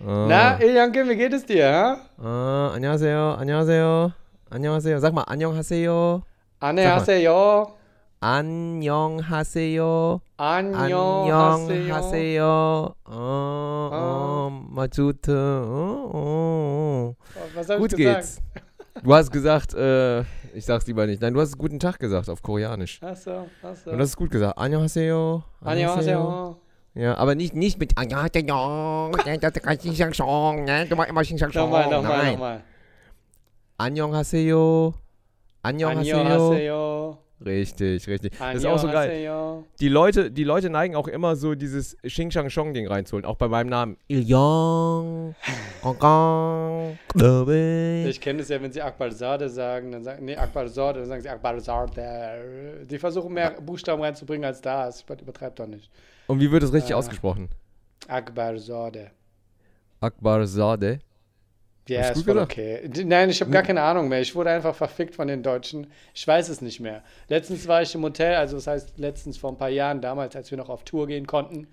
Ah. Na, Iljanke, wie geht es dir? Ha? Ah, 안녕하세요. 안녕하세요. 안녕하세요. Sag mal 안녕하세요. 안녕하세요. 안녕하세요. 안녕하세요. 안녕하세요. Oh, oh, Majute. Oh, oh. Was hab Gut ich gesagt? geht's. Du hast gesagt, äh, ich sag's lieber nicht. Nein, du hast guten Tag gesagt auf Koreanisch. Achso, achso. Und das ist gut gesagt. 안녕하세요. 안녕하세요. Ja, aber nicht, nicht mit. Nochmal, nochmal, nochmal. Annyeonghaseyo. Annyeonghaseyo. Richtig, richtig. Das ist auch so geil. Die Leute, die Leute neigen auch immer so dieses Xing Shang Shong Ding reinzuholen, auch bei meinem Namen. Ilyong. ich kenne das ja, wenn sie Akbalzade sagen, dann sagen nee, Akbar Akbalzade, dann sagen sie Akbar Akbalzade. Die versuchen mehr Buchstaben reinzubringen als das. Ich übertreibe doch nicht. Und wie wird es richtig äh, ausgesprochen? Akbarzade. Akbarzade. Ja, du ist gut voll gedacht? okay. Nein, ich habe gar keine Ahnung mehr. Ich wurde einfach verfickt von den Deutschen. Ich weiß es nicht mehr. Letztens war ich im Hotel, also das heißt letztens vor ein paar Jahren, damals, als wir noch auf Tour gehen konnten.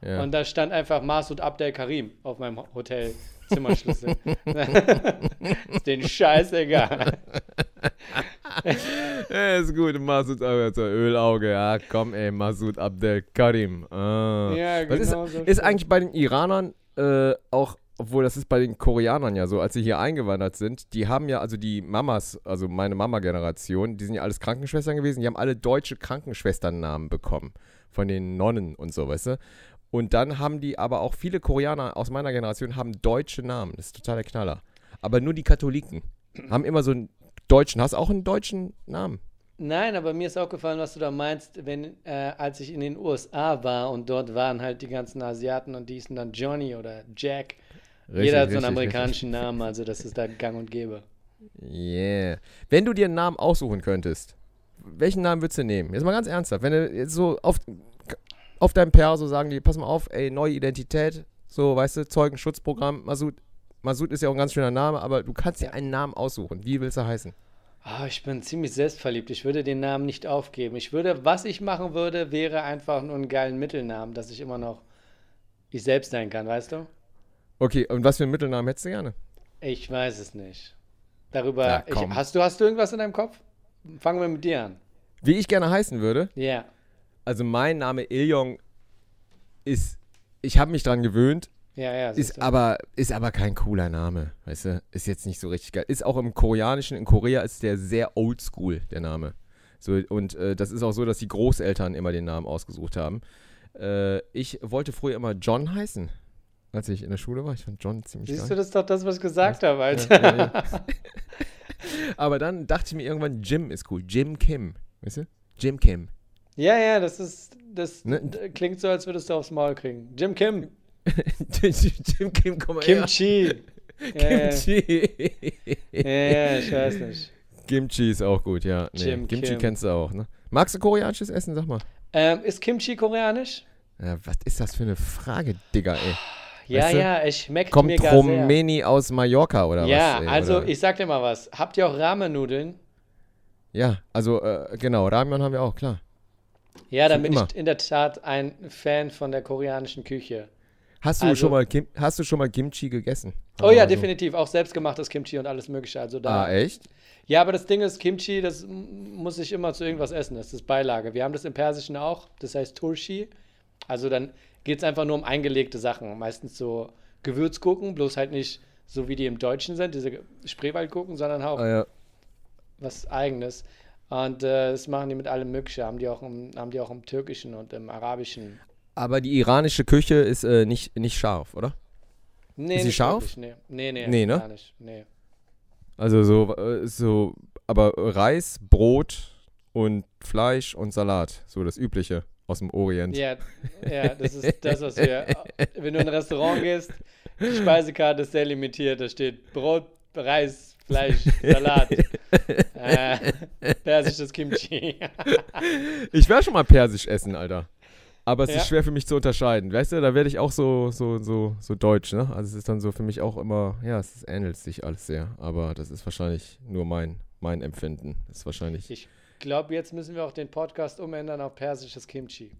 Ja. Und da stand einfach Masud Abdel Karim auf meinem Hotelzimmerschlüssel. ist den scheißegal. Ja, ist gut. Masud Abdel, Ölauge. Ja, komm, ey, Masud Abdel Karim. Ah. Ja, Was ist, genau so ist eigentlich bei den Iranern äh, auch, obwohl das ist bei den Koreanern ja so, als sie hier eingewandert sind, die haben ja, also die Mamas, also meine Mama-Generation, die sind ja alles Krankenschwestern gewesen, die haben alle deutsche Krankenschwesternnamen bekommen. Von den Nonnen und so, weißt du? Und dann haben die aber auch viele Koreaner aus meiner Generation haben deutsche Namen. Das ist total der Knaller. Aber nur die Katholiken haben immer so einen deutschen. Hast auch einen deutschen Namen? Nein, aber mir ist aufgefallen, was du da meinst, wenn, äh, als ich in den USA war und dort waren halt die ganzen Asiaten und die hießen dann Johnny oder Jack. Jeder hat so einen amerikanischen Namen, also das ist da gang und gäbe. Yeah. Wenn du dir einen Namen aussuchen könntest, welchen Namen würdest du nehmen? Jetzt mal ganz ernsthaft. Wenn du jetzt so auf, auf deinem Perso sagen die, pass mal auf, ey, neue Identität, so, weißt du, Zeugenschutzprogramm, Masud. Masud ist ja auch ein ganz schöner Name, aber du kannst dir einen Namen aussuchen. Wie willst du heißen? Ah, ich bin ziemlich selbstverliebt. Ich würde den Namen nicht aufgeben. Ich würde, was ich machen würde, wäre einfach nur einen geilen Mittelnamen, dass ich immer noch ich selbst sein kann, weißt du? Okay, und was für einen Mittelnamen hättest du gerne? Ich weiß es nicht. Darüber, Na, ich, hast du, hast du irgendwas in deinem Kopf? Fangen wir mit dir an. Wie ich gerne heißen würde? Ja. Also mein Name Iljong ist, ich habe mich dran gewöhnt, Ja, ja. Ist aber, ist aber kein cooler Name, weißt du? Ist jetzt nicht so richtig geil. Ist auch im Koreanischen, in Korea ist der sehr oldschool, der Name. So, und äh, das ist auch so, dass die Großeltern immer den Namen ausgesucht haben. Äh, ich wollte früher immer John heißen, als ich in der Schule war. Ich fand John ziemlich Siehst du, geil. das ist doch das, was ich gesagt habe, Alter. Ja, ja, ja. aber dann dachte ich mir irgendwann, Jim ist cool. Jim Kim, weißt du? Jim Kim. Ja, ja, das ist, das Ne? klingt so, als würdest du aufs Maul kriegen. Jim Kim, Jim Kim, komm mal her. Kimchi. Kimchi. ja, ja, ich weiß nicht. Kimchi ist auch gut, ja. Nee, Jim Kimchi Kim. kennst du auch, ne? Magst du koreanisches Essen? Sag mal. Ähm, ist Kimchi koreanisch? Ja, was ist das für eine Frage, Digga, ey? Ja, Weißt du? ja, ich schmeckt Kommt mir gar sehr. Romeni aus Mallorca oder Ja, was? ey, also oder? ich sag dir mal was. Habt ihr auch Ramen-Nudeln? Ja, also, äh, genau, Ramen haben wir auch, klar. Ja, dann bin immer. ich in der Tat ein Fan von der koreanischen Küche. Hast du, Also- schon, mal Kim hast du schon mal Kimchi gegessen? Oh ja, Also- definitiv. Auch selbstgemachtes Kimchi und alles Mögliche. Also da. Ah, echt? Ja, aber das Ding ist, Kimchi, das muss ich immer zu irgendwas essen. Das ist Beilage. Wir haben das im Persischen auch. Das heißt Turshi. Also dann geht es einfach nur um eingelegte Sachen. Meistens so Gewürzgurken, bloß halt nicht so wie die im Deutschen sind, diese Spreewaldgurken, sondern auch Ah, ja. was Eigenes. Und äh, das machen die mit allem Möglichen. Haben die, auch im, haben die auch im Türkischen und im Arabischen. Aber die iranische Küche ist äh, nicht, nicht scharf, oder? Nee, Ist sie nicht scharf? wirklich, Nee, nee, nee, Nee, ne? gar nicht. Nee. Also so, äh, so, aber Reis, Brot und Fleisch und Salat. So das Übliche aus dem Orient. Ja, ja, das ist das, was wir. Wenn du in ein Restaurant gehst, die Speisekarte ist sehr limitiert. Da steht Brot, Reis, Fleisch, Salat. äh, persisches Kimchi. Ich werde schon mal Persisch essen, Alter. Aber es Ja. ist schwer für mich zu unterscheiden. Weißt du, da werde ich auch so, so, so, so deutsch, ne? Also es ist dann so für mich auch immer, ja, es ähnelt sich alles sehr. Aber das ist wahrscheinlich nur mein, mein Empfinden. Das ist wahrscheinlich. Ich glaube, jetzt müssen wir auch den Podcast umändern auf persisches Kimchi.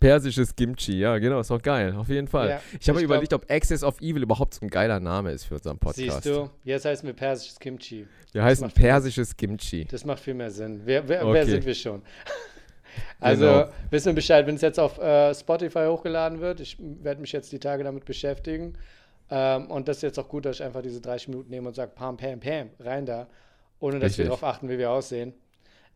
Persisches Kimchi, ja, genau, ist auch geil, auf jeden Fall. Ja, ich habe mir überlegt, ob Access of Evil überhaupt so ein geiler Name ist für unseren Podcast. Siehst du, jetzt heißen wir persisches Kimchi. Wir heißen macht Sinn. persisches Kimchi. Das macht viel mehr Sinn. Wer, wer, wer Okay. sind wir schon? Also, Genau. wissen wir Bescheid, wenn es jetzt auf äh, Spotify hochgeladen wird. Ich werde mich jetzt die Tage damit beschäftigen. Ähm, und das ist jetzt auch gut, dass ich einfach diese 30 Minuten nehme und sage, pam, pam, pam, rein da. Ohne dass wir Richtig. darauf achten, wie wir aussehen.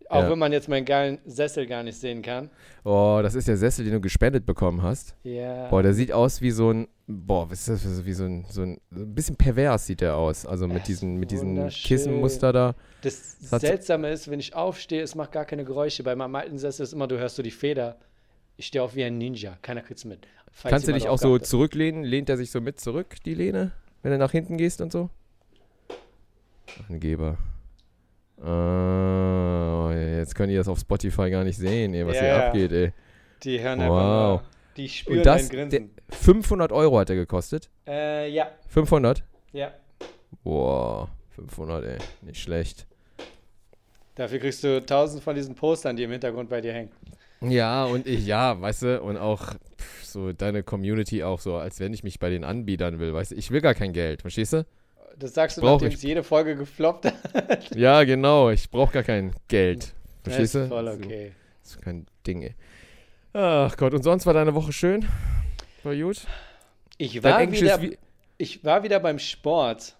Auch Ja. wenn man jetzt meinen geilen Sessel gar nicht sehen kann. Oh, das ist der Sessel, den du gespendet bekommen hast. Ja. Boah, der sieht aus wie so ein, boah, was ist das, für so- wie so ein, so ein, ein bisschen pervers sieht der aus. Also mit diesen, mit wunderschön. Kissenmuster da. Das Das hat Seltsame ist, wenn ich aufstehe, es macht gar keine Geräusche. Bei meinem alten Sessel ist immer, du hörst so die Feder. Ich stehe auf wie ein Ninja. Keiner kriegt's mit. Falls Kannst du dich auch so geachtet. zurücklehnen? Lehnt er sich so mit zurück, die Lehne? Wenn du nach hinten gehst und so? Ach, ein Geber. Oh, jetzt können die das auf Spotify gar nicht sehen, ey, was Ja, hier ja. abgeht, ey. Die hören Wow. einfach nur, die spüren Und das, Grinsen. 500 Euro hat er gekostet. Äh, ja, 500? ja. Boah, 500, ey. Nicht schlecht. Dafür kriegst du tausend von diesen Postern, die im Hintergrund bei dir hängen. Ja, und ich, ja, weißt du, und auch pff, so deine Community auch so, als wenn ich mich bei den Anbietern will, weißt du, ich will gar kein Geld, verstehst du? Das sagst du, Brauch nachdem es jede Folge gefloppt hat. Ja, genau, ich brauche gar kein Geld, Das verstehst ist du? voll So, okay. Das ist kein Ding, ey. Ach Gott, und sonst war deine Woche schön? War gut? Ich war, wieder, ist wie, ich war wieder beim Sport.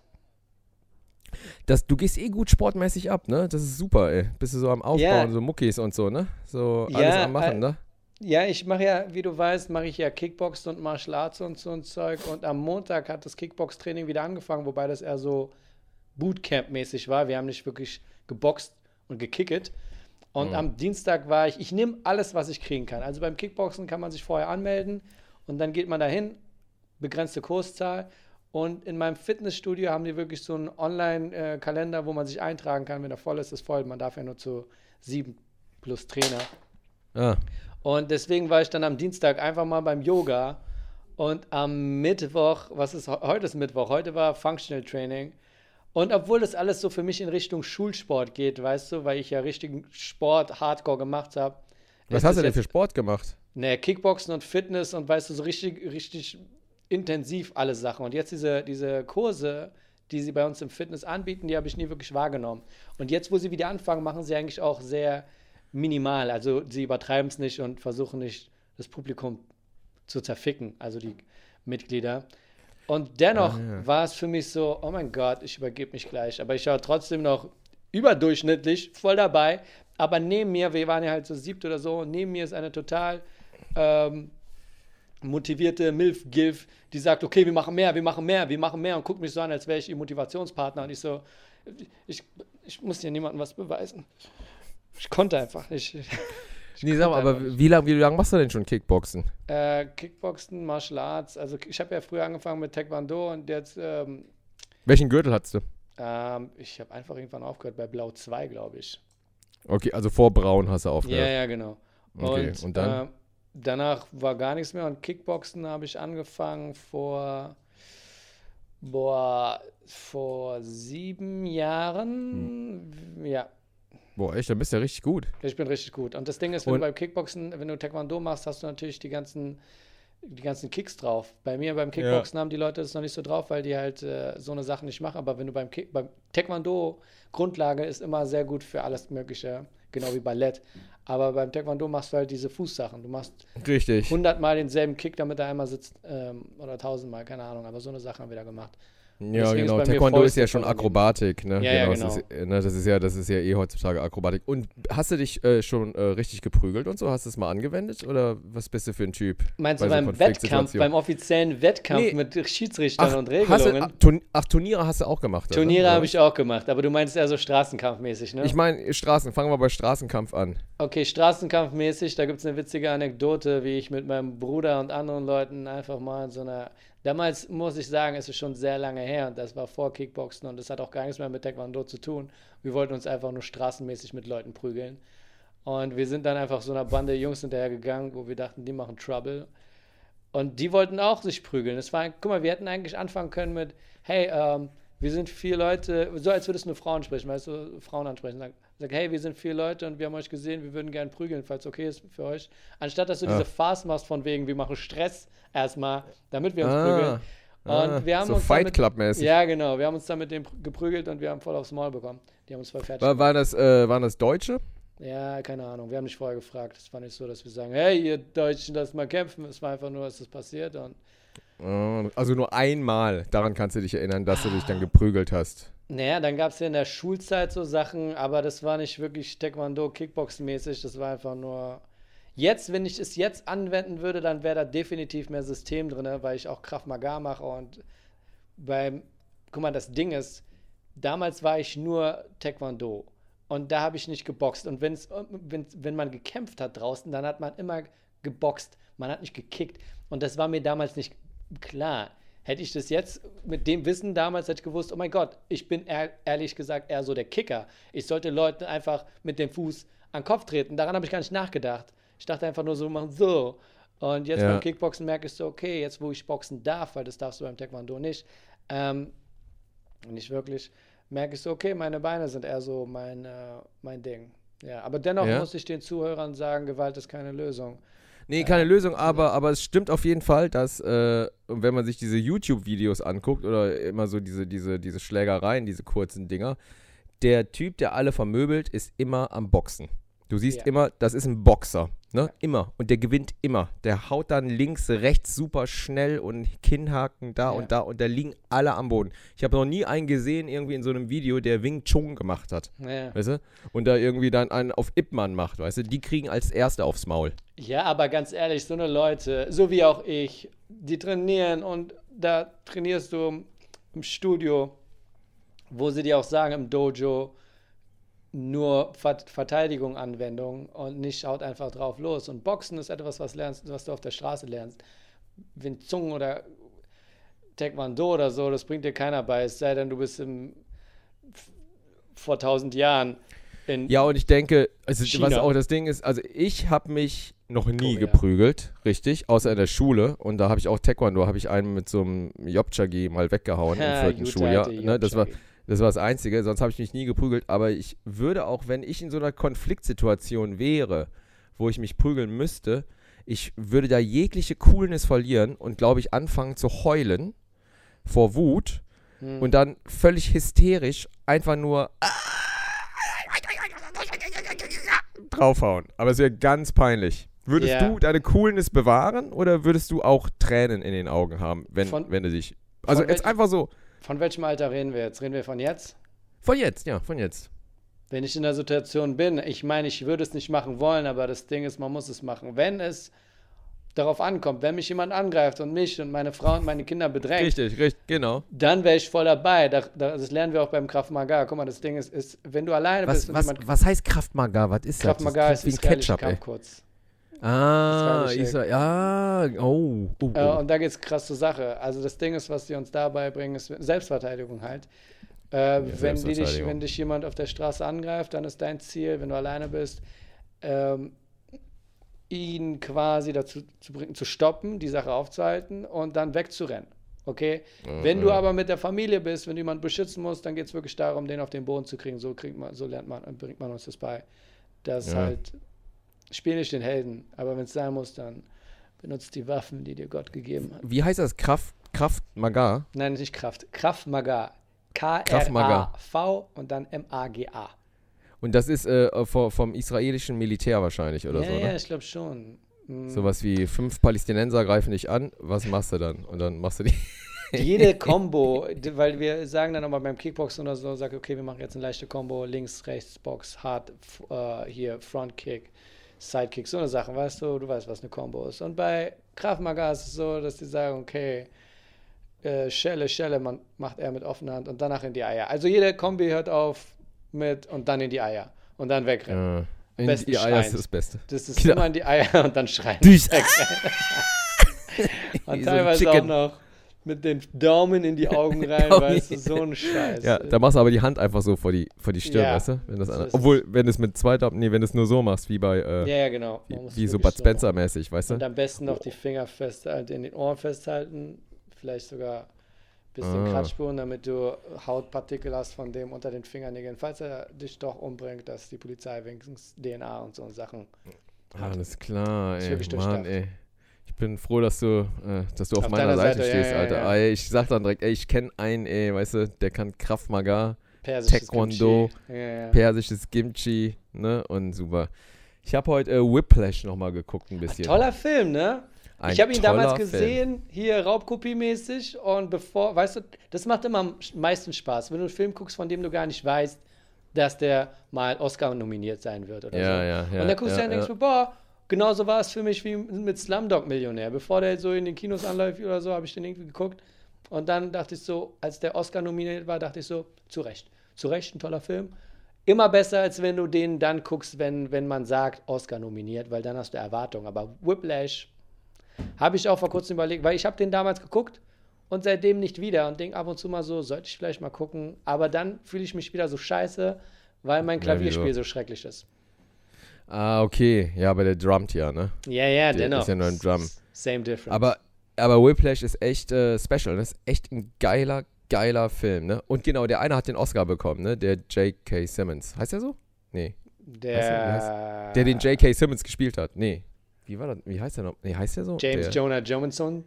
das, du gehst eh gut sportmäßig ab, ne? Das ist super, ey. Bist du so am Aufbauen, Ja. so Muckis und so, ne? So Ja, alles am Machen, äh, ne? Ja, ich mache ja, wie du weißt, mache ich ja Kickboxen und Martial Arts und so ein Zeug. Und am Montag hat das Kickbox-Training wieder angefangen, wobei das eher so Bootcamp-mäßig war. Wir haben nicht wirklich geboxt und gekicket. Und Mhm. am Dienstag war ich, ich nehme alles, was ich kriegen kann. Also beim Kickboxen kann man sich vorher anmelden und dann geht man dahin, begrenzte Kurszahl. Und in meinem Fitnessstudio haben die wirklich so einen Online-Kalender, wo man sich eintragen kann. Wenn er voll ist, ist voll. Man darf ja nur zu sieben plus Trainer. Ah, Und deswegen war ich dann am Dienstag einfach mal beim Yoga. Und am Mittwoch, was ist he- heute ist Mittwoch, heute war Functional Training. Und obwohl das alles so für mich in Richtung Schulsport geht, weißt du, weil ich ja richtigen Sport Hardcore gemacht habe. was hast du denn für Sport gemacht? Ne, Kickboxen und Fitness und weißt du, so richtig, richtig intensiv alle Sachen. Und jetzt diese, diese Kurse, die sie bei uns im Fitness anbieten, die habe ich nie wirklich wahrgenommen. Und jetzt, wo sie wieder anfangen, machen sie eigentlich auch sehr minimal. Also sie übertreiben es nicht und versuchen nicht, das Publikum zu zerficken, also die Mitglieder. Und dennoch Ah, ja. war es für mich so, oh mein Gott, ich übergebe mich gleich. Aber ich war trotzdem noch überdurchschnittlich voll dabei. Aber neben mir, wir waren ja halt so siebt oder so, und neben mir ist eine total ähm, motivierte Milf-Gilf, die sagt, okay, wir machen mehr, wir machen mehr, wir machen mehr und guckt mich so an, als wäre ich ihr Motivationspartner. Und ich so, ich, ich muss hier niemandem was beweisen. Ich konnte einfach nicht. Ich Nee, sag mal, aber wie lange wie lang machst du denn schon Kickboxen? Äh, Kickboxen, Martial Arts, also ich habe ja früher angefangen mit Taekwondo und jetzt, ähm, Welchen Gürtel hattest du? ähm, ich habe einfach irgendwann aufgehört bei Blau 2, glaube ich. Okay, also vor Braun hast du Ja, aufgehört. ja, genau. Okay, Und, und dann? äh, danach war gar nichts mehr und Kickboxen habe ich angefangen vor, boah, vor sieben Jahren. Hm. Ja, Boah, echt, dann bist du ja richtig gut. ich bin richtig gut. Und das Ding ist, wenn Und- du beim Kickboxen, wenn du Taekwondo machst, hast du natürlich die ganzen, die ganzen Kicks drauf. Bei mir beim Kickboxen haben die Leute das noch nicht so drauf, weil die halt äh, so eine Sache nicht machen. Aber wenn du beim, Kick, beim Taekwondo, Grundlage ist immer sehr gut für alles Mögliche, genau wie Ballett. Aber beim Taekwondo machst du halt diese Fußsachen. Du machst Richtig. hundertmal denselben Kick, damit er einmal sitzt ähm, oder tausendmal, keine Ahnung. Aber so eine Sache haben wir da gemacht. Ja, Deswegen genau. Taekwondo ist ja schon. Akrobatik, ne? Ja, ja, Das, genau. ist, äh, ne, das ist ja, das ist ja eh heutzutage Akrobatik. Und hast du dich äh, schon äh, richtig geprügelt und so? Hast du es mal angewendet? Oder was bist du für ein Typ? Meinst du so beim Wettkampf, beim offiziellen Wettkampf Nee. mit Schiedsrichtern und hast Regelungen? du, ach, Turn, ach, Turniere hast du auch gemacht. oder? Turniere habe ich auch gemacht, aber du meinst eher so Straßenkampfmäßig, ne? Ich meine, Straßen, fangen wir bei Straßenkampf an. okay, Straßenkampfmäßig, da gibt es eine witzige Anekdote, wie ich mit meinem Bruder und anderen Leuten einfach mal in so einer. Damals muss ich sagen, es ist schon sehr lange her und das war vor Kickboxen und das hat auch gar nichts mehr mit Taekwondo zu tun. Wir wollten uns einfach nur straßenmäßig mit Leuten prügeln. Und wir sind dann einfach so einer Bande Jungs hinterhergegangen, wo wir dachten, die machen Trouble. Und die wollten auch sich prügeln. Es war, guck mal, wir hätten eigentlich anfangen können mit, hey, ähm, wir sind vier Leute, so als würdest du nur Frauen sprechen, weißt du, Frauen ansprechen, sagen, Sag, hey, wir sind vier Leute und wir haben euch gesehen, wir würden gerne prügeln, falls okay ist für euch. Anstatt dass du Ah. diese Farce machst von wegen, wir machen Stress erstmal, damit wir uns Ah, prügeln. Und ah, wir haben so uns Fight damit, Club-mäßig. Ja, genau. Wir haben uns dann mit dem geprügelt und wir haben voll aufs Maul bekommen. Die haben uns voll fertig War, war das, äh, waren das Deutsche? Ja, keine Ahnung. Wir haben nicht vorher gefragt. Es war nicht so, dass wir sagen, hey, ihr Deutschen, lasst mal kämpfen. Es war einfach nur, dass das passiert. Und Äh, Also nur einmal. Daran kannst du dich erinnern, dass du dich dann geprügelt hast. Naja, dann gab es ja in der Schulzeit so Sachen, aber das war nicht wirklich Taekwondo, Kickboxen-mäßig. Das war einfach nur. Jetzt, wenn ich es jetzt anwenden würde, dann wäre da definitiv mehr System drin, weil ich auch Kraft Maga mache. Und beim. Guck mal, das Ding ist, damals war ich nur Taekwondo. Und da habe ich nicht geboxt. Und wenn's, wenn, wenn man gekämpft hat draußen, dann hat man immer geboxt. Man hat nicht gekickt. Und das war mir damals nicht klar. Hätte ich das jetzt mit dem Wissen damals, hätte ich gewusst, oh mein Gott, ich bin ehr, ehrlich gesagt eher so der Kicker. Ich sollte Leuten einfach mit dem Fuß an den Kopf treten. Daran habe ich gar nicht nachgedacht. Ich dachte einfach nur so, machen so. Und jetzt Ja. beim Kickboxen merke ich so, okay, jetzt wo ich boxen darf, weil das darfst du beim Taekwondo nicht, ähm, nicht wirklich, merke ich so, okay, meine Beine sind eher so mein, äh, mein Ding. Ja, aber dennoch Ja. muss ich den Zuhörern sagen, Gewalt ist keine Lösung. Nee, keine Lösung, aber, aber es stimmt auf jeden Fall, dass, äh, wenn man sich diese YouTube-Videos anguckt oder immer so diese, diese, diese Schlägereien, diese kurzen Dinger, der Typ, der alle vermöbelt, ist immer am Boxen. Du siehst Ja. immer, das ist ein Boxer, ne? Immer. Und der gewinnt immer. Der haut dann links, rechts super schnell und Kinnhaken da Ja. und da und da liegen alle am Boden. Ich habe noch nie einen gesehen, irgendwie in so einem Video, der Wing Chun gemacht hat, Ja. weißt du? Und da irgendwie dann einen auf Ip Man macht, weißt du? Die kriegen als Erste aufs Maul. Ja, aber ganz ehrlich, so eine Leute, so wie auch ich, die trainieren und da trainierst du im Studio, wo sie dir auch sagen, im Dojo, nur Ver Verteidigung, Anwendung und nicht schaut einfach drauf los. Und Boxen ist etwas, was, lernst, was du auf der Straße lernst. Wing Zung oder Taekwondo oder so, das bringt dir keiner bei, es sei denn, du bist im, vor tausend Jahren in Ja, und ich denke, ist, was auch das Ding ist, also ich habe mich noch nie Korea. geprügelt, richtig, außer in der Schule. Und da habe ich auch Taekwondo, habe ich einen mit so einem Jobchagi mal weggehauen im vierten Schuljahr. Ne, das, war. Das war das Einzige, sonst habe ich mich nie geprügelt. Aber ich würde auch, wenn ich in so einer Konfliktsituation wäre, wo ich mich prügeln müsste, ich würde da jegliche Coolness verlieren und, glaube ich, anfangen zu heulen vor Wut Hm. und dann völlig hysterisch einfach nur draufhauen. Aber es wäre ganz peinlich. Würdest Ja. du deine Coolness bewahren oder würdest du auch Tränen in den Augen haben, wenn, Von- wenn du dich. Also jetzt einfach so. Von welchem Alter reden wir jetzt? Reden wir von jetzt? Von jetzt, ja, von jetzt. Wenn ich in der Situation bin, ich meine, ich würde es nicht machen wollen, aber das Ding ist, man muss es machen. Wenn es darauf ankommt, wenn mich jemand angreift und mich und meine Frau und meine Kinder bedrängt, Richtig, richtig, genau. dann wäre ich voll dabei. Da, da, das lernen wir auch beim Krav Maga. Guck mal, das Ding ist, ist wenn du alleine Was, bist was, jemand was heißt Kraftmaga? Was ist Krav das? Maga das ist klingt wie ein Ketchup, ey. Ah, Israelische- Isra ja, oh. oh, Äh, oh. und da geht es krass zur Sache. Also das Ding ist, was die uns dabei bringen, ist Selbstverteidigung halt. Äh, wenn, die dich, wenn dich jemand auf der Straße angreift, dann ist dein Ziel, wenn du alleine bist, ähm, ihn quasi dazu zu bringen, zu stoppen, die Sache aufzuhalten und dann wegzurennen. Okay? Wenn du aber mit der Familie bist, wenn du jemanden beschützen musst, dann geht es wirklich darum, den auf den Boden zu kriegen. So kriegt man, so lernt man, bringt man uns das bei. Das Ja. halt, spiel nicht den Helden, aber wenn es sein muss, dann benutzt die Waffen, die dir Gott gegeben hat. Wie heißt das? Kraft, Kraftmaga? Nein, nicht Kraft. Kraft Maga. Krav Maga. Und dann M-A-G-A. Und das ist äh, vom, vom israelischen Militär wahrscheinlich oder Ja, so, ja, ne? ich glaube schon. Mm. Sowas wie fünf Palästinenser greifen dich an, was machst du dann? Und dann machst du die. Jede Combo, weil wir sagen dann nochmal beim Kickboxen oder so, sag, okay, wir machen jetzt eine leichte Combo, links, rechts, Box, Hard, f- äh, hier, Front Kick, Side Kick, so eine Sache, weißt du, du weißt, was eine Combo ist. Und bei Krav Maga ist es so, dass die sagen, okay, äh, Schelle, Schelle, man macht er mit offener Hand und danach in die Eier. Also jede Kombi hört auf mit und dann in die Eier und dann wegrennen. Äh, in besten die Eier ist schreiend. das Beste. Das ist Genau. immer in die Eier und dann schreien. Durch. Und Wie so teilweise auch noch mit den Daumen in die Augen rein, weißt du, so ein Scheiß. Ja, da machst du aber die Hand einfach so vor die, vor die Stirn, Ja, weißt du? Wenn das so es. obwohl, wenn du es mit zwei Daumen, nee, wenn du es nur so machst, wie bei, äh, ja, ja, genau. wie, Man wie so Bud Spencer-mäßig, weißt Und du? am besten noch die Finger festhalten, in den Ohren festhalten, vielleicht sogar Bisschen Ah. Kratzspuren, damit du Hautpartikel hast von dem unter den Fingernägeln. Falls er dich doch umbringt, dass die Polizei wenigstens DNA und so Sachen. hat. Alles klar, ey. Mann, ey. Ich bin froh, dass du, äh, dass du auf, Auf meiner Seite, Seite, ja, stehst, ja, Alter. ja. Ey, ich sag dann direkt, ey, ich kenne einen, ey, weißt du, der kann Krav Maga, Taekwondo. Ja, ja. persisches Kimchi, ne, und super. Ich habe heute äh, Whiplash nochmal geguckt ein bisschen. Toller Film, ne? Ein ich habe ihn damals toller Film. gesehen, hier Raubkopie-mäßig und bevor, weißt du, das macht immer am meisten Spaß, wenn du einen Film guckst, von dem du gar nicht weißt, dass der mal Oscar nominiert sein wird oder Ja, so. ja, ja. und dann guckst ja, du und denkst ja. du, boah, genauso war es für mich wie mit Slumdog Millionär. Bevor der so in den Kinos anläuft oder so, habe ich den irgendwie geguckt. Und dann dachte ich so, als der Oscar nominiert war, dachte ich so, zu Recht. Zu Recht ein toller Film. Immer besser, als wenn du den dann guckst, wenn, wenn man sagt, Oscar nominiert, weil dann hast du Erwartungen. Aber Whiplash habe ich auch vor kurzem überlegt, weil ich habe den damals geguckt und seitdem nicht wieder und denke ab und zu mal so, sollte ich vielleicht mal gucken. Aber dann fühle ich mich wieder so scheiße, weil mein Klavierspiel so schrecklich ist. Ah, okay. Ja, aber der drummt ja, ne? Ja, ja, Der dennoch. ist ja nur ein Drum. Same difference. Aber, aber Whiplash ist echt äh, special. Das ist echt ein geiler, geiler Film, ne? Und genau, der eine hat den Oscar bekommen, ne? Der J.K. Simmons. Heißt der so? Nee. der, wie Der den J.K. Simmons gespielt hat. Nee. Wie war das? Wie heißt der noch? Nee, heißt der so? James der, Jonah Johansson.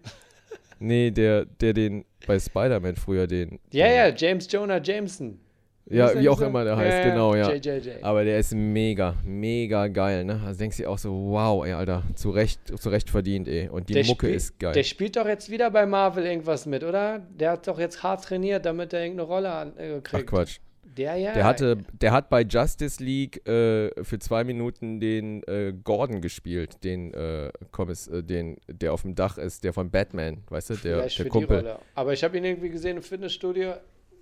Nee, der, der den bei Spider-Man früher den. Ja, den, ja, James Jonah Jameson. Ja, wie auch dieser? immer der heißt, genau, ja. JJJ. Aber der ist mega, mega geil, ne? Also denkst du dir auch so, wow, ey, Alter, zu Recht, zu Recht verdient, ey. Und die Der Mucke ist geil. Der spielt doch jetzt wieder bei Marvel irgendwas mit, oder? Der hat doch jetzt hart trainiert, damit er irgendeine Rolle äh, Ach kriegt. Quatsch. Der ja. Der hatte, der hat bei Justice League äh, für zwei Minuten den äh, Gordon gespielt, den äh, Kommiss, äh, den, der auf dem Dach ist, der von Batman, weißt du, der, Vielleicht der Kumpel. Aber ich habe ihn irgendwie gesehen im Fitnessstudio,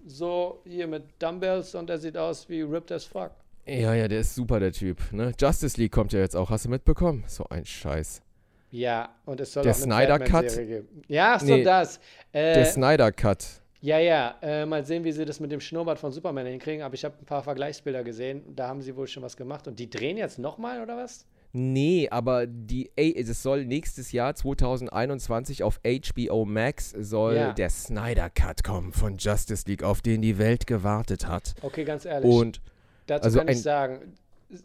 so hier mit Dumbbells und er sieht aus wie ripped as fuck. Ja, ja, der ist super, der Typ. Ne? Justice League kommt ja jetzt auch, hast du mitbekommen? So ein Scheiß. Ja, und es soll Der auch eine Snyder Cut? Geben. Ja, ach so, Nee, das. Äh, Der Snyder Cut. Ja, ja, äh, mal sehen, wie sie das mit dem Schnurrbart von Superman hinkriegen. Aber ich habe ein paar Vergleichsbilder gesehen. Da haben sie wohl schon was gemacht. Und die drehen jetzt nochmal, oder was? Nee, aber die, es soll nächstes Jahr 2021 auf HBO Max soll Ja. der Snyder Cut kommen von Justice League, auf den die Welt gewartet hat. Okay, ganz ehrlich. Und Dazu also kann ich sagen,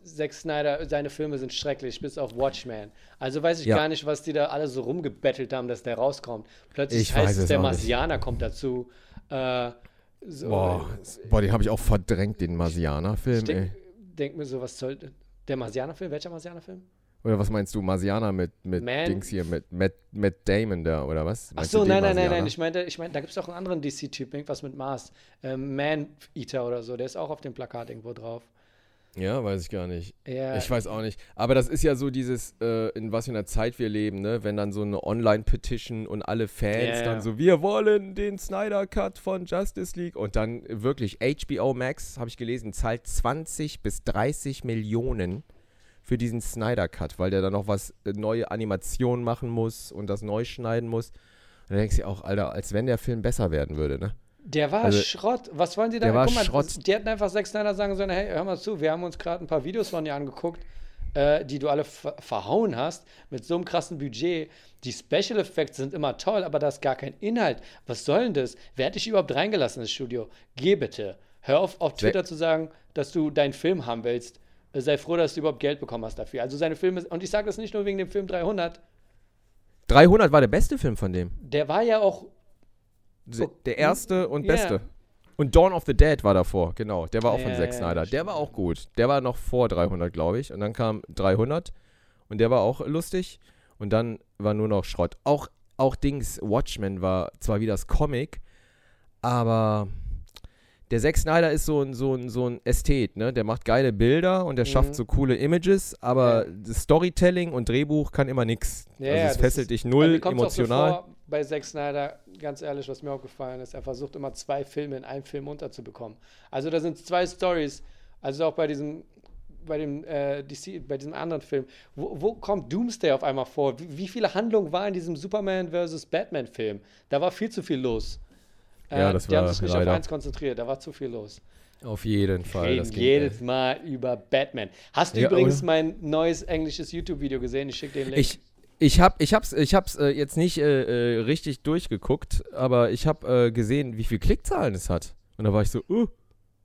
Zack Snyder, seine Filme sind schrecklich, bis auf Watchmen. Also weiß ich Ja. gar nicht, was die da alle so rumgebettelt haben, dass der rauskommt. Plötzlich Ich heißt es, der auch nicht. Marsianer kommt dazu. Äh, so, boah, boah den habe ich auch verdrängt, den ich Marsianer-Film, ey. denk, denk mir so, was soll. Der Marsianer-Film? Welcher Marsianer-Film? Oder was meinst du, Marsianer mit, mit Man- Dings hier, mit Matt, Matt Damon da, oder was? Ach Meinst so, du den nein, nein, nein, nein. Ich meinte, ich meinte, da gibt es auch einen anderen DC-Typ, irgendwas mit Mars. Ähm, Man-Eater oder so, der ist auch auf dem Plakat irgendwo drauf. Ja, weiß ich gar nicht. Ja, Ich weiß auch nicht. Aber das ist ja so dieses, äh, in was für einer Zeit wir leben, ne? Wenn dann so eine Online-Petition und alle Fans Ja, ja. dann so, wir wollen den Snyder-Cut von Justice League. Und dann wirklich, HBO Max, habe ich gelesen, zahlt 20 bis 30 Millionen für diesen Snyder-Cut, weil der dann noch was, äh, neue Animationen machen muss und das neu schneiden muss. Und da denkst du auch, Alter, als wenn der Film besser werden würde, ne? Der war Also, Schrott. Was wollen die da? der war mal, Schrott. Die hätten einfach Zack Snyder sagen sollen, hey, hör mal zu, wir haben uns gerade ein paar Videos von dir angeguckt, äh, die du alle ver verhauen hast, mit so einem krassen Budget. Die Special Effects sind immer toll, aber da ist gar kein Inhalt. Was soll denn das? Wer hat dich überhaupt reingelassen ins Studio? Geh bitte. Hör auf, auf Twitter zu sagen, dass du deinen Film haben willst. Äh, Sei froh, dass du überhaupt Geld bekommen hast dafür. Also seine Filme, und ich sage das nicht nur wegen dem Film 300, 300 war der beste Film von dem. der war ja auch Der erste und Ja. beste. Und Dawn of the Dead war davor, genau. Der war auch von Ja, Zack ja, Snyder. Der stimmt. war auch gut. Der war noch vor 300, glaube ich. Und dann kam 300 und der war auch lustig. Und dann war nur noch Schrott. Auch, auch Dings, Watchmen war zwar wie das Comic, aber der Zack Snyder ist so ein, so ein, so ein Ästhet, ne? Der macht geile Bilder und der Mhm. schafft so coole Images, aber das Storytelling und Drehbuch kann immer nix. Ja, also ja, es fesselt ist- dich null emotional. So vor, bei Zack Snyder, ganz ehrlich, was mir aufgefallen ist, er versucht immer zwei Filme in einem Film unterzubekommen. Also da sind zwei Stories, also auch bei diesem, bei dem äh, DC, bei diesem anderen Film. Wo, wo kommt Doomsday auf einmal vor? Wie, wie viele Handlungen war in diesem Superman vs. Batman Film? Da war viel zu viel los. Äh, Ja, das die haben war sich nicht leider. auf eins konzentriert, da war zu viel los. Auf jeden Fall. Reden jedes Mal über Batman. Hast du Ja, übrigens oder? mein neues englisches YouTube-Video gesehen? Ich schicke den Link. Ich, Ich habe ich hab's, ich hab's äh, jetzt nicht äh, äh, richtig durchgeguckt, aber ich habe äh, gesehen, wie viel Klickzahlen es hat. Und da war ich so, uh,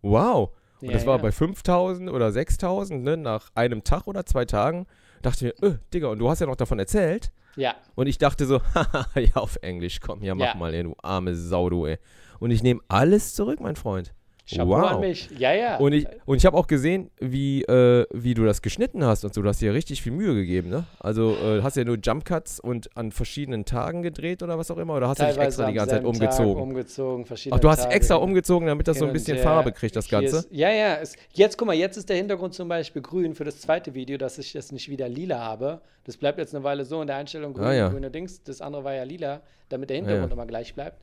wow. Und Ja, das war ja. bei 5000 oder 6000, ne, nach einem Tag oder zwei Tagen. Dachte mir, äh, Digga, und du hast ja noch davon erzählt. Ja, Und ich dachte so, haha, ja, auf Englisch, komm, ja, mach Ja. mal, ey, du arme Sau, du, ey. Und ich nehme alles zurück, mein Freund. Chapeau Wow. an mich. Ja, ja. Und ich, und ich habe auch gesehen, wie, äh, wie du das geschnitten hast und so. Du hast dir richtig viel Mühe gegeben, ne? Also äh, hast ja nur Jump Cuts und an verschiedenen Tagen gedreht oder was auch immer? Oder hast du dich extra die ganze Zeit selben Tag umgezogen? umgezogen verschiedene Ach, du hast Tage extra umgezogen, damit das so ein bisschen. Farbe kriegt, das Ganze. Ist, ja, ja. Es, jetzt, guck mal, jetzt ist der Hintergrund zum Beispiel grün für das zweite Video, dass ich das nicht wieder lila habe. Das bleibt jetzt eine Weile so in der Einstellung grün, Ah, ja. grüne Dings. Das andere war ja lila, damit der Hintergrund ja. immer gleich bleibt.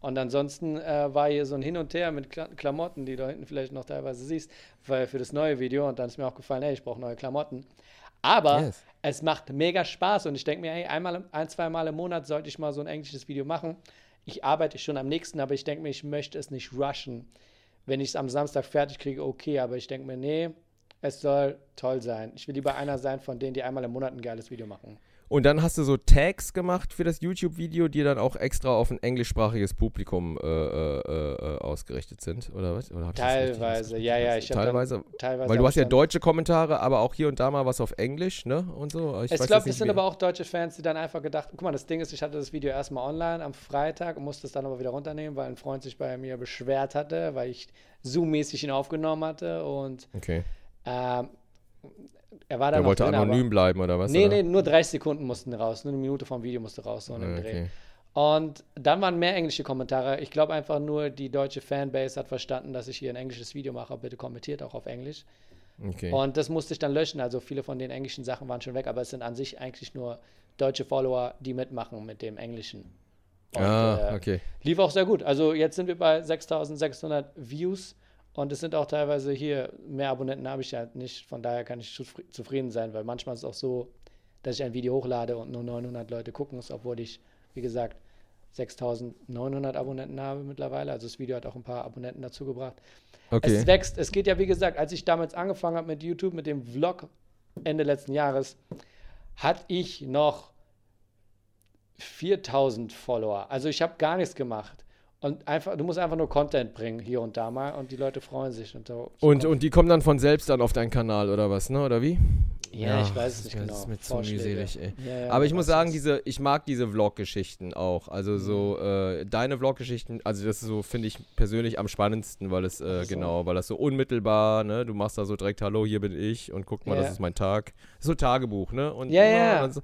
Und ansonsten äh, war hier so ein Hin und Her mit Kla Klamotten, die du hinten vielleicht noch teilweise siehst, weil für das neue Video. Und dann ist mir auch gefallen, hey, ich brauche neue Klamotten. Aber Yes. es macht mega Spaß und ich denke mir, hey, einmal, ein, zwei Mal im Monat sollte ich mal so ein englisches Video machen. Ich arbeite schon am nächsten, aber ich denke mir, ich möchte es nicht rushen. Wenn ich es am Samstag fertig kriege, okay, aber ich denke mir, nee, es soll toll sein. Ich will lieber einer sein von denen, die einmal im Monat ein geiles Video machen. Und dann hast du so Tags gemacht für das YouTube-Video, die dann auch extra auf ein englischsprachiges Publikum äh, äh, äh, ausgerichtet sind, oder was? Oder ich das Teilweise, ja, ja. Ich hab dann Teilweise. teilweise Weil du hast ich ja deutsche Kommentare, aber auch hier und da mal was auf Englisch, ne? Und so. Ich, weiß glaube, das nicht, sind aber auch deutsche Fans, die dann einfach gedacht, guck mal, das Ding ist, ich hatte das Video erstmal online am Freitag und musste es dann aber wieder runternehmen, weil ein Freund sich bei mir beschwert hatte, weil ich Zoom-mäßig ihn aufgenommen hatte und Okay. ähm, er war dann noch wollte drin, anonym bleiben, oder was? Nee, oder? nee, nur 30 Sekunden mussten raus, nur eine Minute vom Video musste raus, so Ah, Dreh. okay. Und dann waren mehr englische Kommentare. Ich glaube einfach nur, die deutsche Fanbase hat verstanden, dass ich hier ein englisches Video mache. Bitte kommentiert auch auf Englisch. okay. Und das musste ich dann löschen. Also viele von den englischen Sachen waren schon weg, aber es sind an sich eigentlich nur deutsche Follower, die mitmachen mit dem Englischen. Und, ah, äh, okay. Lief auch sehr gut. Also jetzt sind wir bei 6600 Views und es sind auch teilweise hier, mehr Abonnenten habe ich ja nicht. Von daher kann ich zufri- zufrieden sein, weil manchmal ist es auch so, dass ich ein Video hochlade und nur 900 Leute gucken es, obwohl ich, wie gesagt, 6900 Abonnenten habe mittlerweile. Also das Video hat auch ein paar Abonnenten dazu gebracht. Okay. Es wächst. Es geht ja, wie gesagt, als ich damals angefangen habe mit YouTube, mit dem Vlog Ende letzten Jahres, hatte ich noch 4000 Follower. Also ich habe gar nichts gemacht. Und einfach, du musst einfach nur Content bringen, hier und da mal, und die Leute freuen sich. Und, so, so Und, und die kommen dann von selbst dann auf deinen Kanal, oder was, ne? Oder wie? ja, ich weiß es nicht das genau. ist mir zu mühselig, ey. Ja, ja, Aber ich muss das sagen, diese, ich mag diese Vlog-Geschichten auch. Also so Mhm. äh, deine Vlog-Geschichten, also das ist so, finde ich persönlich am spannendsten, weil es, äh, so. genau, weil das so unmittelbar, ne, du machst da so direkt, hallo, hier bin ich und guck mal, Ja. das ist mein Tag. So Tagebuch, ne? Und Ja, ja. dann so-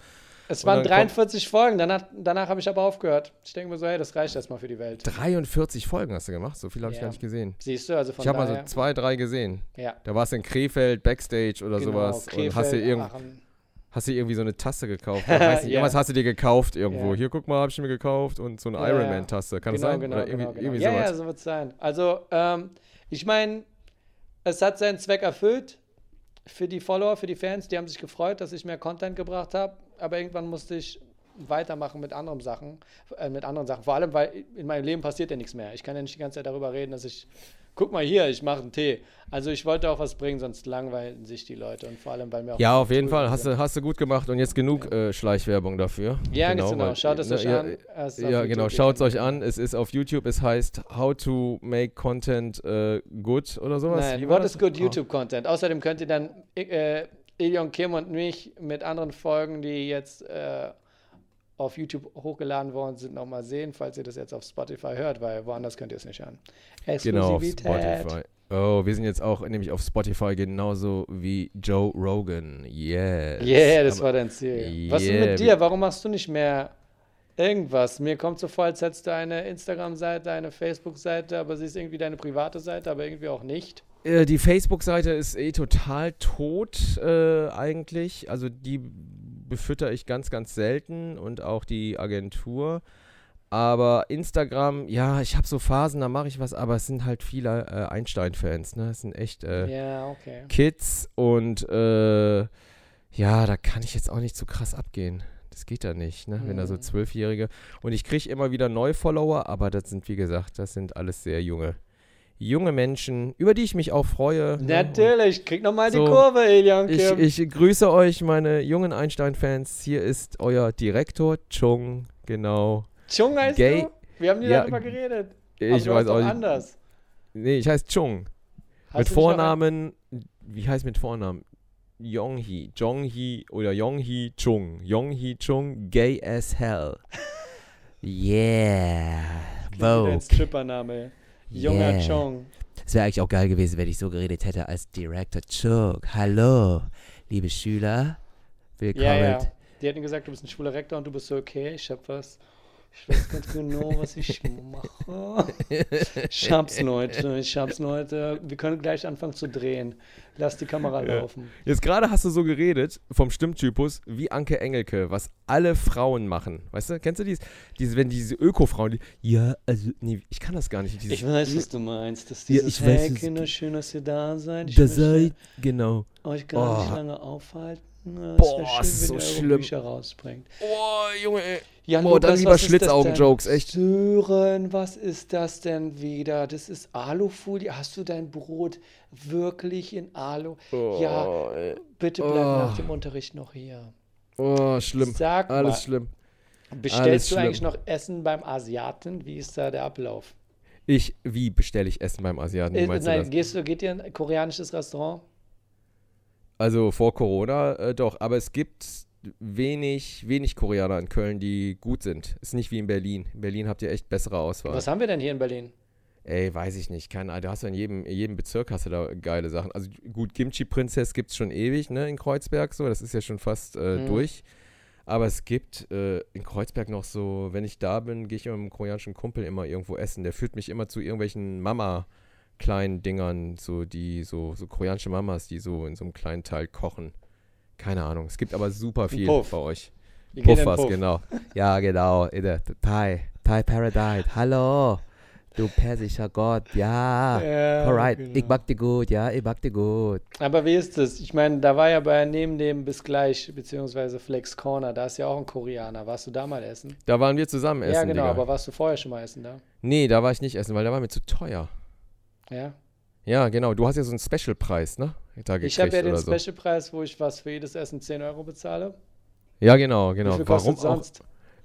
Es waren dann kommt- 43 Folgen, danach, danach habe ich aber aufgehört. Ich denke mir so, hey, das reicht erstmal für die Welt. 43 Folgen hast du gemacht, so viel habe ich Ja. gar nicht gesehen. Siehst du, also von Ich habe mal so zwei, drei gesehen. ja, Da warst du in Krefeld, Backstage oder genau, sowas und hast du, Krefeld, irgend, hast du irgendwie so eine Tasse gekauft. Nicht, Ja. Irgendwas hast du dir gekauft irgendwo. Ja. Hier, guck mal, habe ich mir gekauft und so eine ja. Ironman-Tasse. Kann das genau, sein? Genau, oder irgendwie, genau, genau. irgendwie ja, sowas. ja, so wird es sein. Also, ähm, ich meine, es hat seinen Zweck erfüllt für die Follower, für die Fans. Die haben sich gefreut, dass ich mehr Content gebracht habe. Aber irgendwann musste ich weitermachen mit anderen Sachen, äh, mit anderen Sachen. Vor allem, weil in meinem Leben passiert ja nichts mehr. Ich kann ja nicht die ganze Zeit darüber reden, dass ich, guck mal hier, ich mache einen Tee. Also ich wollte auch was bringen, sonst langweilen sich die Leute. Und vor allem, weil mir auch Ja, auf jeden Fall. Hast du, hast du gut gemacht und jetzt genug äh, Schleichwerbung dafür. Ja, genau. genau. weil- Schaut es ne, euch ja, an. Es ist auf Ja, YouTube, genau. Schaut es euch an. Es ist auf YouTube. Es heißt How to Make Content äh, Good oder sowas. Nein, what is good Oh. YouTube-Content. Außerdem könnt ihr dann äh, Ilion Kim und mich mit anderen Folgen, die jetzt äh, auf YouTube hochgeladen worden sind, nochmal sehen, falls ihr das jetzt auf Spotify hört, weil woanders könnt ihr es nicht hören. Genau, auf Exklusivität. Spotify. Oh, wir sind jetzt auch nämlich auf Spotify genauso wie Joe Rogan. Yes. Yeah, das Aber- war dein Ziel. Was ist Yeah, mit dir? Warum machst du nicht mehr irgendwas? Mir kommt so vor, als hättest du eine Instagram-Seite, eine Facebook-Seite, aber sie ist irgendwie deine private Seite, aber irgendwie auch nicht. Äh, Die Facebook-Seite ist eh total tot äh, eigentlich. Also die befütter ich ganz, ganz selten und auch die Agentur. Aber Instagram, ja, ich habe so Phasen, da mache ich was, aber es sind halt viele äh, Einstein-Fans, ne? Es sind echt äh, Ja, okay. Kids und äh, ja, da kann ich jetzt auch nicht zu krass abgehen. Das geht da nicht, ne? Wenn da so Mhm. Zwölfjährige. Und ich kriege immer wieder neue Follower, aber das sind, wie gesagt, das sind alles sehr junge, junge Menschen, über die ich mich auch freue. ne? Natürlich, krieg nochmal So, die Kurve, Elian Ich, Kim. ich grüße euch, meine jungen Einstein-Fans. Hier ist euer Direktor Chung, genau. Chung heißt Gay- du? Wir haben nie Ja, darüber geredet. Ich weiß auch nicht. anders. Nee, ich heiße Chung. Hast mit Vornamen, wie heißt mit Vornamen? Yonghee, Jonghee oder Yonghee Chung. Yonghee Chung, gay as hell. Yeah. ein Strippername. Junger Yeah. Chong. Es wäre eigentlich auch geil gewesen, wenn ich so geredet hätte als Director Chuck. Hallo, liebe Schüler. Willkommen. Ja, ja. Die hätten gesagt, du bist ein schwuler Rektor und du bist so, okay, ich hab was. Ich weiß ganz genau, was ich mache. Ich hab's, Leute. Ich hab's, Leute. Wir können gleich anfangen zu drehen. Lass die Kamera Ja. laufen. Jetzt gerade hast du so geredet vom Stimmtypus wie Anke Engelke, was alle Frauen machen. Weißt du, kennst du dies? Diese, wenn diese Öko-Frauen, die, ja, also, nee, ich kann das gar nicht. Dieses, Ich weiß, was du meinst. Dass Ja, dieses, ich weiß, hey, Kinder, schön, dass ihr da seid. Ich da seid, genau. euch gar nicht Oh. lange aufhalten. Boah, schön, ist so schlimm. Bücher rausbringt. Oh, Junge, ey. Ja, Boah, dann lieber Schlitzaugen-Jokes, echt. Sören, was ist das denn wieder? Das ist Alufolie. Hast du dein Brot wirklich in Alu? ja, Oh, ey. bitte bleib Oh. nach dem Unterricht noch hier. oh schlimm. Sag Alles mal, schlimm. bestellst alles du schlimm. eigentlich noch Essen beim Asiaten? Wie ist da der Ablauf? Ich, wie bestelle ich Essen beim Asiaten? Wie Äh, meinst nein, du das? gehst du, geht ihr in ein koreanisches Restaurant? Also vor Corona äh, doch, aber es gibt wenig, wenig Koreaner in Köln, die gut sind. Ist nicht wie in Berlin. In Berlin habt ihr echt bessere Auswahl. Was haben wir denn hier in Berlin? Ey, weiß ich nicht. Keine Ahnung. Du hast ja in jedem, in jedem Bezirk hast du da geile Sachen. Also gut, Kimchi Prinzess gibt es schon ewig, ne, in Kreuzberg so. Das ist ja schon fast äh, Mhm. durch. Aber es gibt äh, in Kreuzberg noch so, wenn ich da bin, gehe ich mit einem koreanischen Kumpel immer irgendwo essen. Der führt mich immer zu irgendwelchen Mama kleinen Dingern, so die, so, so koreanische Mamas, die so in so einem kleinen Teil kochen. Keine Ahnung. Es gibt aber super viel bei euch. Den Puffers, Puff. genau. Ja, genau. Thai. Thai Paradise. Hallo. Du persischer Gott. Ja. Ja, Alright. genau. Ich mag dir gut. Ja, ich mag dir gut. Aber wie ist das? Ich meine, da war ja bei neben dem bis gleich, beziehungsweise Flex Corner, da ist ja auch ein Koreaner. Warst du da mal essen? Da waren wir zusammen essen. ja, genau, Digga. aber warst du vorher schon mal essen da? Nee, da war ich nicht essen, weil da war mir zu teuer. Ja. Ja, genau. Du hast ja so einen Special-Preis, ne? Da Ich habe ja den so. Specialpreis, wo ich was für jedes Essen 10 Euro bezahle. Ja, genau, genau. Wie viel Warum kostet auch? sonst?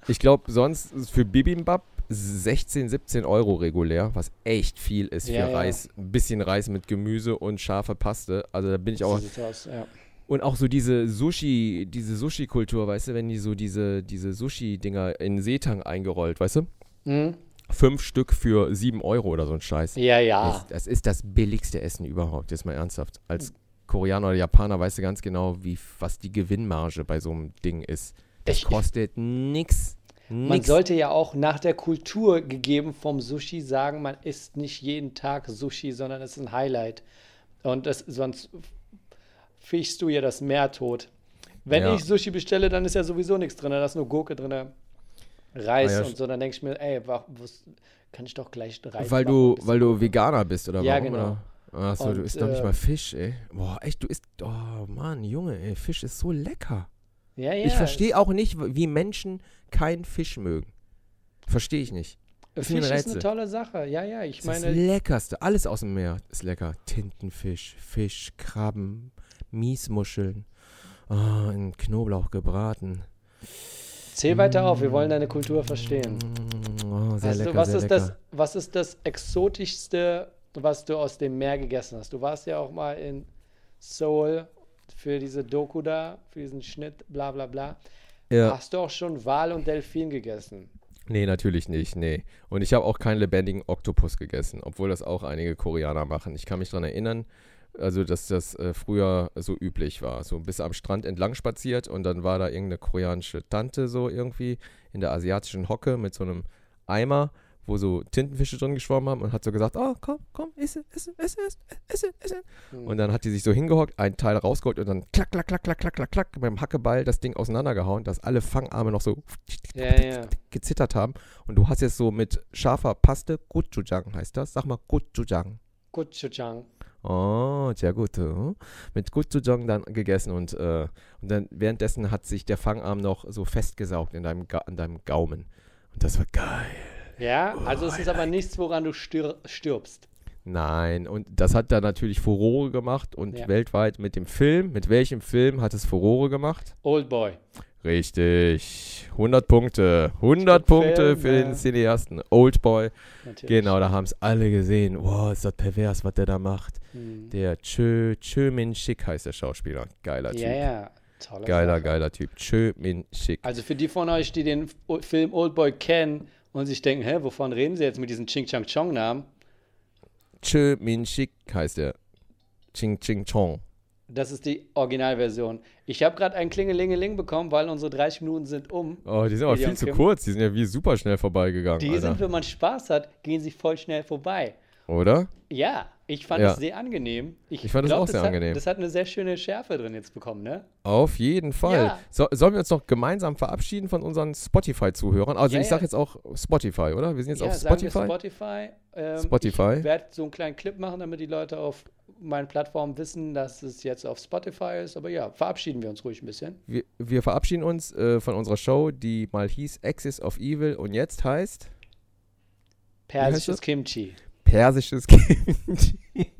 Ich glaube, sonst ist für Bibimbap 16, 17 Euro regulär, was echt viel ist für Ja, ja. Reis. Ein bisschen Reis mit Gemüse und scharfe Paste. Also da bin ich So auch. sieht's aus, ja. Und auch so diese Sushi, diese Sushi-Kultur, weißt du, wenn die so diese, diese Sushi-Dinger in Seetang eingerollt, weißt du? Mhm. Fünf Stück für 7 Euro oder so ein Scheiß. Ja, ja. Das, das ist das billigste Essen überhaupt, jetzt mal ernsthaft. Als Koreaner oder Japaner weißt du ganz genau, wie, was die Gewinnmarge bei so einem Ding ist. Das Ich- kostet nix. Man sollte ja auch nach der Kultur gegeben vom Sushi sagen, man isst nicht jeden Tag Sushi, sondern es ist ein Highlight. Und das, sonst fischst du ja das Meer tot. Wenn Ja. ich Sushi bestelle, dann ist ja sowieso nichts drin, da ist nur Gurke drin, Reis Ah ja, und so. Dann denke ich mir, ey, wa- was, kann ich doch gleich Reis weil du, weil du. Veganer bist, oder Ja, warum? genau. Oder? Achso, du Und, isst noch nicht äh, mal Fisch, ey. Boah, echt, du isst. Oh Mann, Junge, ey, Fisch ist so lecker. Ja, ja, ich verstehe auch nicht, wie Menschen keinen Fisch mögen. Verstehe ich nicht. Fisch ist eine tolle Sache. Ja, ja, ich Das ist das meine, Leckerste. Alles aus dem Meer ist lecker. Tintenfisch, Fisch, Krabben, Miesmuscheln. Oh, in Knoblauch gebraten. Zähl weiter auf, wir wollen deine Kultur verstehen. Mm, Oh, sehr lecker, du, was, sehr ist lecker. das, was ist das Exotischste, was du aus dem Meer gegessen hast? Du warst ja auch mal in Seoul für diese Doku da, für diesen Schnitt, bla bla bla. Ja. Hast du auch schon Wal und Delfin gegessen? Nee, natürlich nicht, nee. Und ich habe auch keinen lebendigen Oktopus gegessen, obwohl das auch einige Koreaner machen. Ich kann mich daran erinnern, also dass das äh, früher so üblich war. So bis am Strand entlang spaziert und dann war da irgendeine koreanische Tante so irgendwie in der asiatischen Hocke mit so einem Eimer, wo so Tintenfische drin geschwommen haben und hat so gesagt, oh, komm, komm, isse, isse, isse, isse, isse. Hm. Und dann hat die sich so hingehockt, einen Teil rausgeholt und dann klack, klack, klack, klack, klack, klack, klack, dem Hackeball das Ding auseinandergehauen, dass alle Fangarme noch so Ja, ja. gezittert haben. Und du hast jetzt so mit scharfer Paste, Gochujang heißt das. Sag mal Gochujang. Gochujang. Oh, sehr gut. äh. Mit Gochujang dann gegessen und, äh, und dann währenddessen hat sich der Fangarm noch so festgesaugt in deinem, Ga an deinem Gaumen. Und das war geil. Ja, also es ist aber nichts, woran du stir stirbst. Nein, und das hat da natürlich Furore gemacht und Ja. weltweit mit dem Film. Mit welchem Film hat es Furore gemacht? Old Boy. Richtig. 100 Punkte. 100 Punkte Film, für den ja. Cineasten. Oldboy. Natürlich. Genau, da haben es alle gesehen. Wow, ist das pervers, was der da macht. Hm. Der Chö, Chö Min Shik heißt der Schauspieler. Geiler Typ. Ja, ja. Tolle Geiler, Sache. geiler Typ. Chö Min Shik. Also für die von euch, die den Film Old Boy kennen und sich denken, hä, wovon reden sie jetzt mit diesem Ching Chang Chong Namen? Chö Min Shik heißt der. Ching Ching Chong. Das ist die Originalversion. Ich habe gerade ein Klingelingeling bekommen, weil unsere 30 Minuten sind um. Oh, die sind aber viel zu Kim. kurz. Die sind ja wie super schnell vorbeigegangen. Die Alter. sind, wenn man Spaß hat, gehen sie voll schnell vorbei. Oder? Ja, ich fand Ja. es sehr angenehm. Ich fand es glaub, auch sehr hat, angenehm. Das hat eine sehr schöne Schärfe drin jetzt bekommen, ne? Auf jeden Fall. Ja. So, sollen wir uns noch gemeinsam verabschieden von unseren Spotify-Zuhörern? Also Ja, ich sage jetzt auch Spotify, oder? Wir sind jetzt ja, auf sagen wir Spotify. Spotify. Ähm, Spotify. Ich werde so einen kleinen Clip machen, damit die Leute auf meinen Plattformen wissen, dass es jetzt auf Spotify ist. Aber ja, verabschieden wir uns ruhig ein bisschen. Wir, wir verabschieden uns äh, von unserer Show, die mal hieß Axis of Evil und jetzt heißt Persisches? Kimchi. Persisches Kind.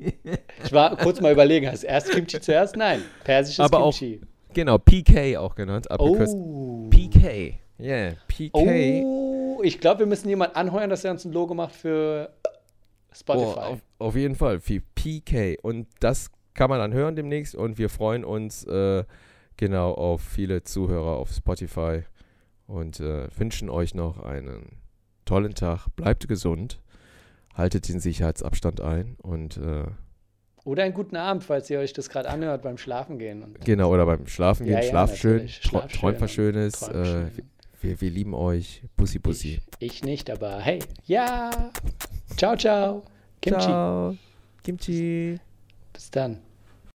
Ich war kurz mal überlegen, heißt erst Kimchi zuerst? Nein, persisches Aber auch Kimchi. genau, PK auch genannt, abgekürzt. Oh. PK. Yeah, PK. oh, ich glaube, wir müssen jemanden anheuern, dass er uns ein Logo macht für Spotify. Oh, auf, auf jeden Fall, wie PK. Und das kann man dann hören demnächst und wir freuen uns äh, genau auf viele Zuhörer auf Spotify und äh, wünschen euch noch einen tollen Tag. Bleibt gesund, haltet den Sicherheitsabstand ein und äh, Oder einen guten Abend, falls ihr euch das gerade anhört beim Schlafen gehen. Und genau, oder beim Schlafen gehen, Ja, ja, schlaft schön, Schlaf schön träumt was Schönes. Äh, wir, wir lieben euch. Bussi, bussi. Ich, ich nicht, aber hey, ja. Ciao, ciao. Kimchi. Ciao. Kimchi. Bis dann.